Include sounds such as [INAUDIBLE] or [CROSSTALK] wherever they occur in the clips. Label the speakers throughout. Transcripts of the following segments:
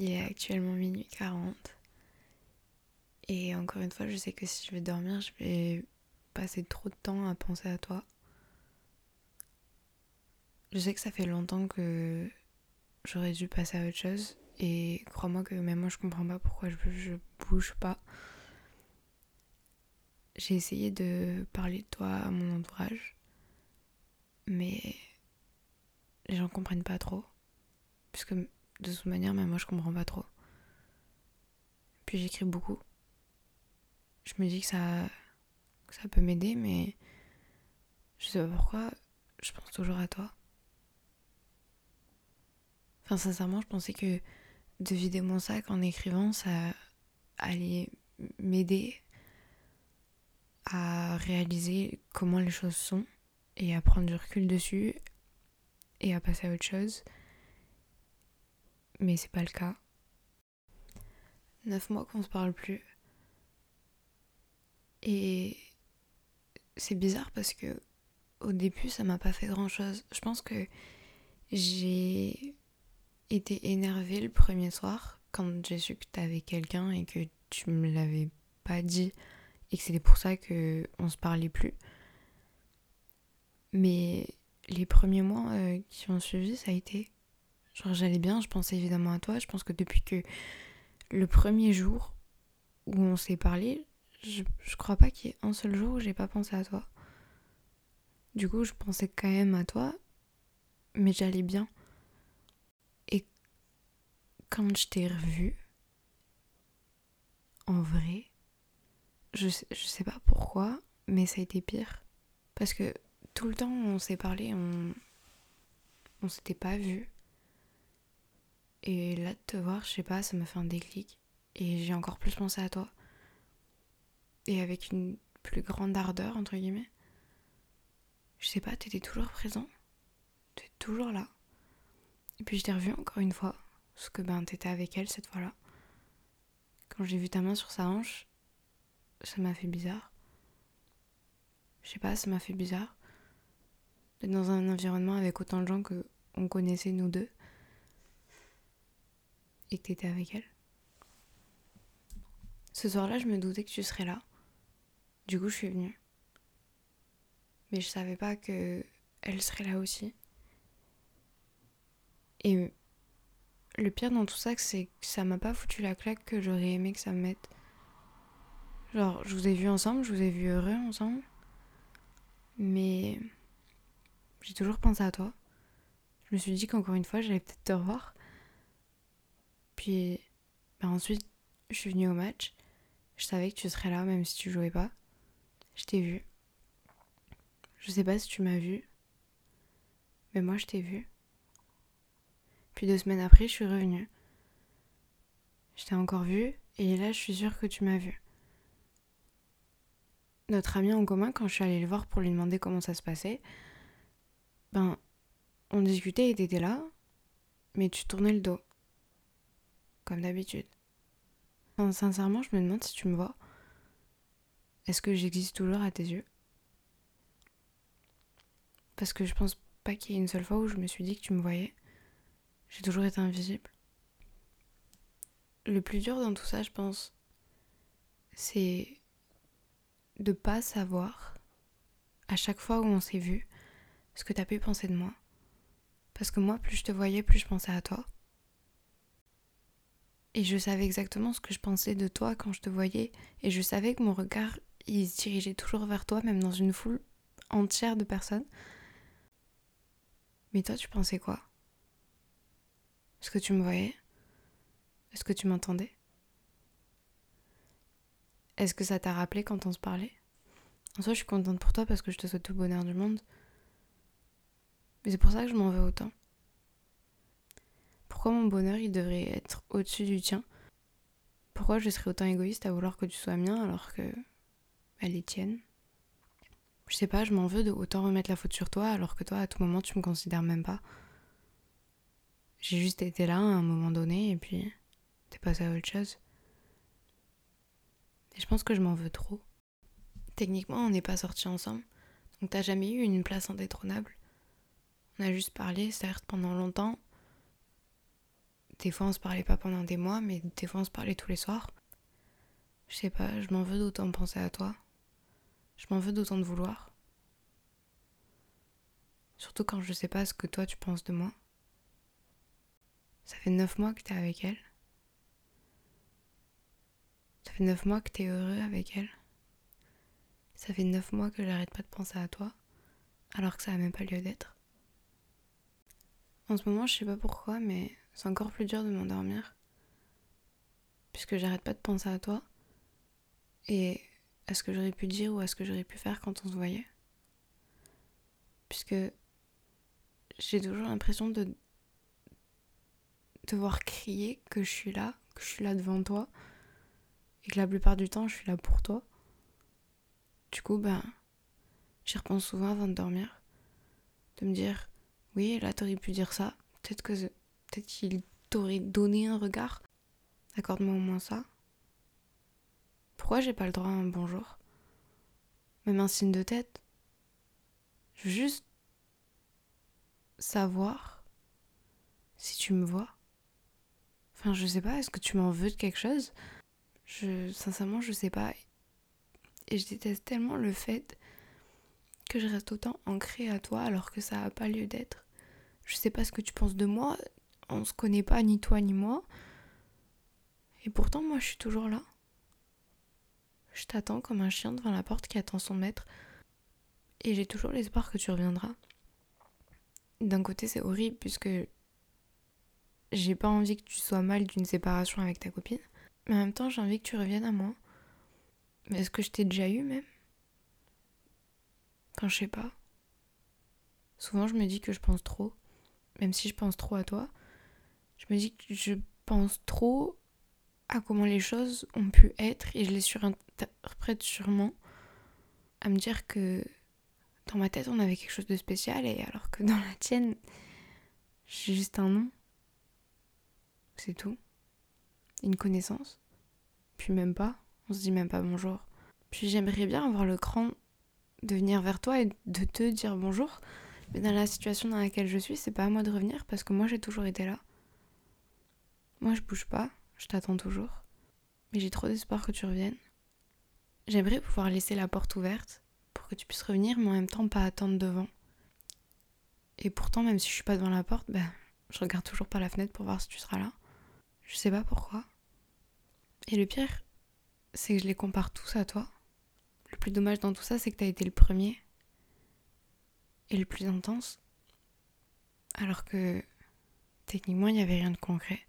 Speaker 1: Il est actuellement minuit 40. Et encore une fois, je sais que si je vais dormir, je vais passer trop de temps à penser à toi. Je sais que ça fait longtemps que j'aurais dû passer à autre chose. Et crois-moi que même moi, je comprends pas pourquoi je, je bouge pas. J'ai essayé de parler de toi à mon entourage. Mais les gens comprennent pas trop. Puisque de toute manière, même moi, je comprends pas trop. Puis j'écris beaucoup. Je me dis que ça, ça peut m'aider, mais je sais pas pourquoi, je pense toujours à toi. Enfin, sincèrement, je pensais que de vider mon sac en écrivant, ça allait m'aider à réaliser comment les choses sont et à prendre du recul dessus et à passer à autre chose. Mais c'est pas le cas. Neuf mois qu'on se parle plus. Et c'est bizarre parce que au début ça m'a pas fait grand chose. Je pense que j'ai été énervée le premier soir quand j'ai su que t'avais quelqu'un et que tu me l'avais pas dit et que c'était pour ça que on se parlait plus. Mais les premiers mois euh, qui ont suivi, ça a été genre j'allais bien, je pensais évidemment à toi, je pense que depuis que le premier jour où on s'est parlé, je, je crois pas qu'il y ait un seul jour où j'ai pas pensé à toi. Du coup, je pensais quand même à toi, mais j'allais bien. Et quand je t'ai revu, en vrai, je, je sais pas pourquoi, mais ça a été pire. Parce que tout le temps on s'est parlé, on, on s'était pas vu. Et là de te voir, je sais pas, ça me fait un déclic. Et j'ai encore plus pensé à toi. Et avec une plus grande ardeur, entre guillemets. Je sais pas, t'étais toujours présent. T'étais toujours là. Et puis je t'ai revu encore une fois. Parce que ben t'étais avec elle cette fois-là. Quand j'ai vu ta main sur sa hanche, ça m'a fait bizarre. Je sais pas, ça m'a fait bizarre. D'être dans un environnement avec autant de gens que on connaissait nous deux. Et que t'étais avec elle. Ce soir-là, je me doutais que tu serais là. Du coup, je suis venue. Mais je savais pas que elle serait là aussi. Et le pire dans tout ça, c'est que ça m'a pas foutu la claque que j'aurais aimé que ça me mette. Genre, je vous ai vu ensemble, je vous ai vu heureux ensemble. Mais j'ai toujours pensé à toi. Je me suis dit qu'encore une fois, j'allais peut-être te revoir. Puis, bah ensuite, je suis venue au match. Je savais que tu serais là, même si tu jouais pas. Je t'ai vu. Je sais pas si tu m'as vu. Mais moi, je t'ai vu. Puis deux semaines après, je suis revenue. Je t'ai encore vu. Et là, je suis sûre que tu m'as vu. Notre ami en commun, quand je suis allée le voir pour lui demander comment ça se passait, ben, on discutait et t'étais là, mais tu tournais le dos. Comme d'habitude. Sincèrement, je me demande si tu me vois. Est-ce que j'existe toujours à tes yeux? Parce que je pense pas qu'il y ait une seule fois où je me suis dit que tu me voyais. J'ai toujours été invisible. Le plus dur dans tout ça, je pense, c'est de pas savoir à chaque fois où on s'est vu ce que t'as pu penser de moi. Parce que moi, plus je te voyais, plus je pensais à toi. Et je savais exactement ce que je pensais de toi quand je te voyais. Et je savais que mon regard, il se dirigeait toujours vers toi, même dans une foule entière de personnes. Mais toi, tu pensais quoi? Est-ce que tu me voyais? Est-ce que tu m'entendais? Est-ce que ça t'a rappelé quand on se parlait? En soi, je suis contente pour toi parce que je te souhaite tout le bonheur du monde. Mais c'est pour ça que je m'en veux autant. Pourquoi mon bonheur il devrait être au-dessus du tien? Pourquoi je serais autant égoïste à vouloir que tu sois mien alors que elle est tienne Je sais pas, je m'en veux de autant remettre la faute sur toi alors que toi à tout moment tu me considères même pas. J'ai juste été là à un moment donné et puis t'es passé à autre chose. Et je pense que je m'en veux trop. Techniquement, on n'est pas sortis ensemble, donc t'as jamais eu une place indétrônable? On a juste parlé, certes, pendant longtemps. Des fois on se parlait pas pendant des mois, mais des fois on se parlait tous les soirs. Je sais pas, je m'en veux d'autant penser à toi. Je m'en veux d'autant de vouloir. Surtout quand je sais pas ce que toi tu penses de moi. Ça fait neuf mois que t'es avec elle. Ça fait neuf mois que t'es heureux avec elle. Ça fait neuf mois que j'arrête pas de penser à toi, alors que ça a même pas lieu d'être. En ce moment, je sais pas pourquoi, mais c'est encore plus dur de m'endormir. Puisque j'arrête pas de penser à toi. Et à ce que j'aurais pu dire ou à ce que j'aurais pu faire quand on se voyait. Puisque j'ai toujours l'impression de devoir crier que je suis là, que je suis là devant toi. Et que la plupart du temps, je suis là pour toi. Du coup, ben, j'y repense souvent avant de dormir. De me dire, oui, là, t'aurais pu dire ça. Peut-être que peut-être qu'il t'aurait donné un regard. Accorde-moi au moins ça. Pourquoi j'ai pas le droit à un bonjour? Même un signe de tête Je veux juste savoir si tu me vois. Enfin, je sais pas, est-ce que tu m'en veux de quelque chose? Je sincèrement, je sais pas. Et je déteste tellement le fait que je reste autant ancrée à toi alors que ça n'a pas lieu d'être. Je sais pas ce que tu penses de moi, on se connaît pas ni toi ni moi. Et pourtant, moi, je suis toujours là. Je t'attends comme un chien devant la porte qui attend son maître. Et j'ai toujours l'espoir que tu reviendras. D'un côté, c'est horrible puisque j'ai pas envie que tu sois mal d'une séparation avec ta copine. Mais en même temps, j'ai envie que tu reviennes à moi. Est-ce que je t'ai déjà eu même? Quand je sais pas. Souvent, je me dis que je pense trop. Même si je pense trop à toi, je me dis que je pense trop à comment les choses ont pu être et je les surinterprète sûrement à me dire que dans ma tête on avait quelque chose de spécial et alors que dans la tienne j'ai juste un nom. C'est tout. Une connaissance. Puis même pas. On se dit même pas bonjour. Puis j'aimerais bien avoir le cran de venir vers toi et de te dire bonjour. Mais dans la situation dans laquelle je suis, c'est pas à moi de revenir parce que moi j'ai toujours été là. Moi je bouge pas, je t'attends toujours. Mais j'ai trop d'espoir que tu reviennes. J'aimerais pouvoir laisser la porte ouverte pour que tu puisses revenir, mais en même temps pas attendre devant. Et pourtant, même si je suis pas devant la porte, ben, je regarde toujours par la fenêtre pour voir si tu seras là. Je sais pas pourquoi. Et le pire, c'est que je les compare tous à toi. Le plus dommage dans tout ça, c'est que t'as été le premier et le plus intense. Alors que techniquement, il n'y avait rien de concret.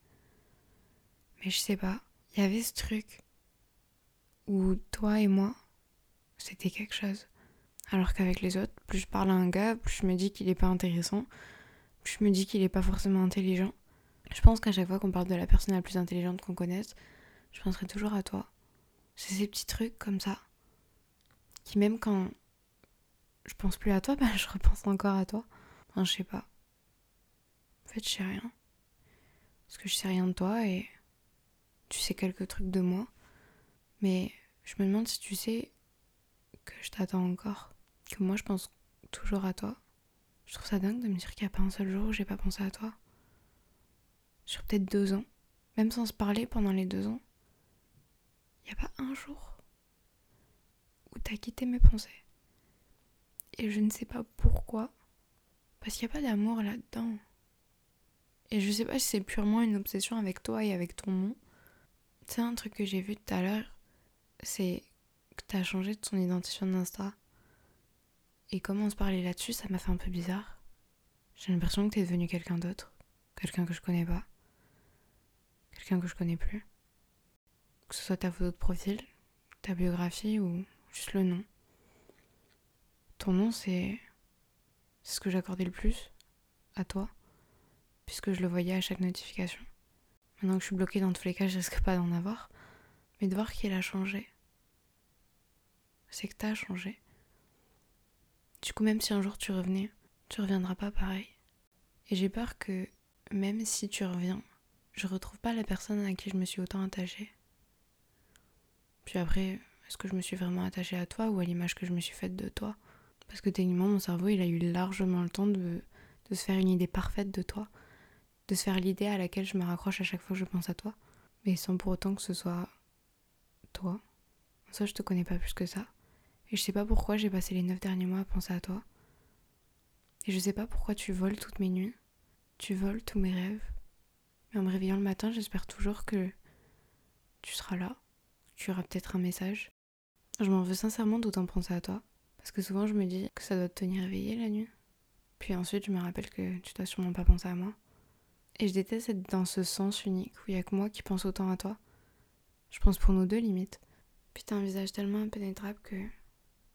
Speaker 1: Mais je sais pas, il y avait ce truc où toi et moi, c'était quelque chose. Alors qu'avec les autres, plus je parle à un gars, plus je me dis qu'il est pas intéressant, plus je me dis qu'il est pas forcément intelligent. Je pense qu'à chaque fois qu'on parle de la personne la plus intelligente qu'on connaisse, je penserai toujours à toi. C'est ces petits trucs comme ça qui même quand je pense plus à toi, [LAUGHS] ben je repense encore à toi. Enfin, je sais pas. En fait, je sais rien. Parce que je sais rien de toi et tu sais quelques trucs de moi. Mais je me demande si tu sais que je t'attends encore. Que moi, je pense toujours à toi. Je trouve ça dingue de me dire qu'il n'y a pas un seul jour où j'ai pas pensé à toi. Sur peut-être deux ans. Même sans se parler pendant les deux ans. Il n'y a pas un jour où t'as quitté mes pensées et je ne sais pas pourquoi. Parce qu'il n'y a pas d'amour là-dedans. Et je sais pas si c'est purement une obsession avec toi et avec ton nom. C'est un truc que j'ai vu tout à l'heure, c'est que t'as changé ton identifiant d'Insta. Et comment on se parlait là-dessus, ça m'a fait un peu bizarre. J'ai l'impression que t'es devenu quelqu'un d'autre. Quelqu'un que je connais pas. Quelqu'un que je connais plus. Que ce soit ta photo de profil, ta biographie ou juste le nom. Ton nom, c'est. C'est ce que j'accordais le plus à toi, puisque je le voyais à chaque notification. Maintenant que je suis bloquée dans tous les cas, je risque pas d'en avoir. Mais de voir qu'il a changé, c'est que t'as changé. Du coup, même si un jour tu revenais, tu reviendras pas pareil. Et j'ai peur que, même si tu reviens, je retrouve pas la personne à qui je me suis autant attachée. Puis après, est-ce que je me suis vraiment attachée à toi ou à l'image que je me suis faite de toi? Parce que techniquement, mon cerveau, il a eu largement le temps de, se faire une idée parfaite de toi, de se faire l'idée à laquelle je me raccroche à chaque fois que je pense à toi, mais sans pour autant que ce soit toi. En soi, je te connais pas plus que ça. Et je sais pas pourquoi j'ai passé les neuf derniers mois à penser à toi. Et je sais pas pourquoi tu voles toutes mes nuits. Tu voles tous mes rêves. Mais en me réveillant le matin, j'espère toujours que tu seras là. Tu auras peut-être un message. Je m'en veux sincèrement d'autant penser à toi. Parce que souvent je me dis que ça doit te tenir éveillée la nuit. Puis ensuite je me rappelle que tu dois sûrement pas penser à moi. Et je déteste être dans ce sens unique où il y a que moi qui pense autant à toi. Je pense pour nous deux limite. Puis t'as un visage tellement impénétrable que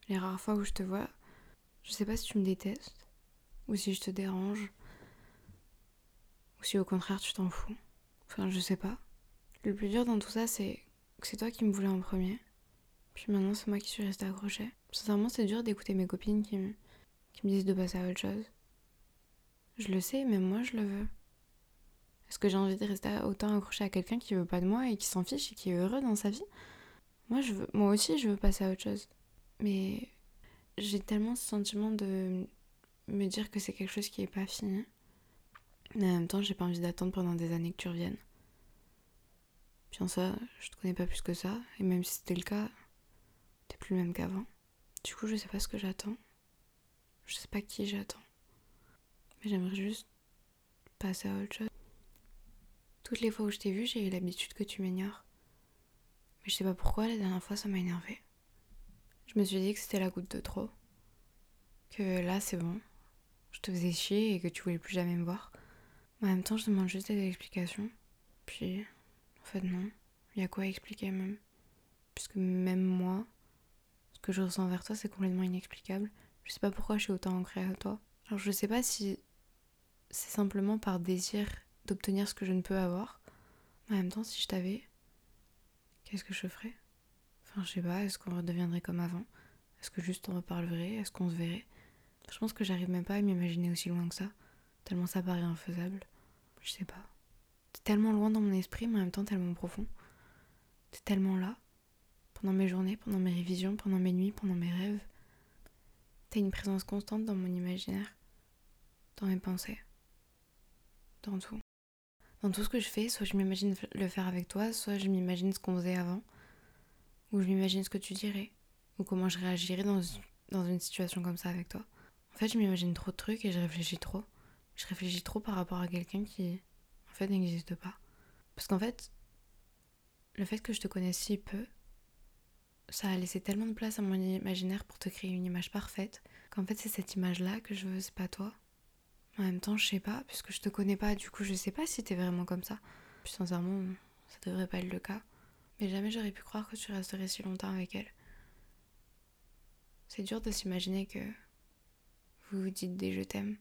Speaker 1: les rares fois où je te vois, je sais pas si tu me détestes ou si je te dérange ou si au contraire tu t'en fous. Enfin, je sais pas. Le plus dur dans tout ça, c'est que c'est toi qui me voulais en premier. Puis maintenant, c'est moi qui suis restée accrochée. Sincèrement, c'est dur d'écouter mes copines qui me, qui me disent de passer à autre chose. Je le sais, mais moi, je le veux. Est-ce que j'ai envie de rester autant accrochée à quelqu'un qui veut pas de moi et qui s'en fiche et qui est heureux dans sa vie? Moi, je veux, moi aussi, je veux passer à autre chose. Mais j'ai tellement ce sentiment de me dire que c'est quelque chose qui est pas fini. Mais en même temps, j'ai pas envie d'attendre pendant des années que tu reviennes. Puis en ça, je te connais pas plus que ça. Et même si c'était le cas, t'es plus le même qu'avant. Du coup, je sais pas ce que j'attends. Je sais pas qui j'attends. Mais j'aimerais juste passer à autre chose. Toutes les fois où je t'ai vu, j'ai eu l'habitude que tu m'ignores. Mais je sais pas pourquoi, la dernière fois, ça m'a énervé. Je me suis dit que c'était la goutte de trop. Que là, c'est bon. Je te faisais chier et que tu voulais plus jamais me voir. En même temps, je demande juste des explications. Puis, en fait, non. Il y a quoi expliquer même? Puisque même moi, ce que je ressens vers toi, c'est complètement inexplicable. Je sais pas pourquoi je suis autant ancrée à toi. Alors, je sais pas si c'est simplement par désir d'obtenir ce que je ne peux avoir. En même temps, si je t'avais, qu'est-ce que je ferais? Enfin, je sais pas, est-ce qu'on redeviendrait comme avant? Est-ce que juste on reparlerait? Est-ce qu'on se verrait? Je pense que j'arrive même pas à m'imaginer aussi loin que ça, tellement ça paraît infaisable. Je sais pas. T'es tellement loin dans mon esprit, mais en même temps tellement profond. T'es tellement là, pendant mes journées, pendant mes révisions, pendant mes nuits, pendant mes rêves. T'as une présence constante dans mon imaginaire, dans mes pensées, dans tout dans tout ce que je fais, soit je m'imagine le faire avec toi, soit je m'imagine ce qu'on faisait avant, ou je m'imagine ce que tu dirais, ou comment je réagirais dans, dans une situation comme ça avec toi. En fait, je m'imagine trop de trucs et je réfléchis trop. Je réfléchis trop par rapport à quelqu'un qui, en fait, n'existe pas. Parce qu'en fait, le fait que je te connaisse si peu, ça a laissé tellement de place à mon imaginaire pour te créer une image parfaite, qu'en fait, c'est cette image-là que je veux, c'est pas toi. En même temps, je sais pas, puisque je te connais pas, du coup, je sais pas si t'es vraiment comme ça. Puis sincèrement, ça devrait pas être le cas. Mais jamais j'aurais pu croire que tu resterais si longtemps avec elle. C'est dur de s'imaginer que vous vous dites des je t'aime,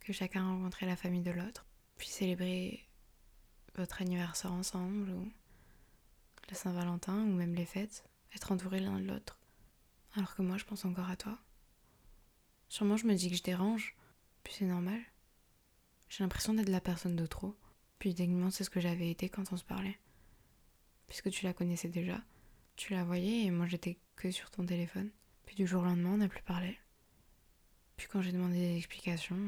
Speaker 1: que chacun rencontrait la famille de l'autre, puis célébrer votre anniversaire ensemble, ou la Saint-Valentin, ou même les fêtes, être entourés l'un de l'autre. Alors que moi, je pense encore à toi. Sûrement, je me dis que je dérange, c'est normal. J'ai l'impression d'être la personne de trop. Puis techniquement, c'est ce que j'avais été quand on se parlait. Puisque tu la connaissais déjà. Tu la voyais et moi j'étais que sur ton téléphone. Puis du jour au lendemain, on n'a plus parlé. Puis quand j'ai demandé des explications,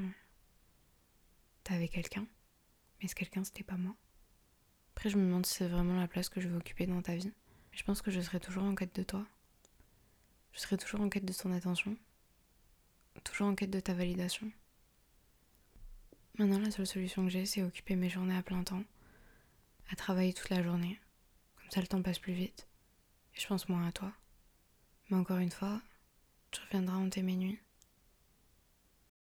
Speaker 1: t'avais quelqu'un. Mais ce quelqu'un, c'était pas moi. Après, je me demande si c'est vraiment la place que je veux occuper dans ta vie. Je pense que je serai toujours en quête de toi. Je serai toujours en quête de ton attention. Toujours en quête de ta validation. Maintenant, la seule solution que j'ai, c'est occuper mes journées à plein temps, à travailler toute la journée. Comme ça, le temps passe plus vite. Et je pense moins à toi. Mais encore une fois, tu reviendras hanter mes nuits.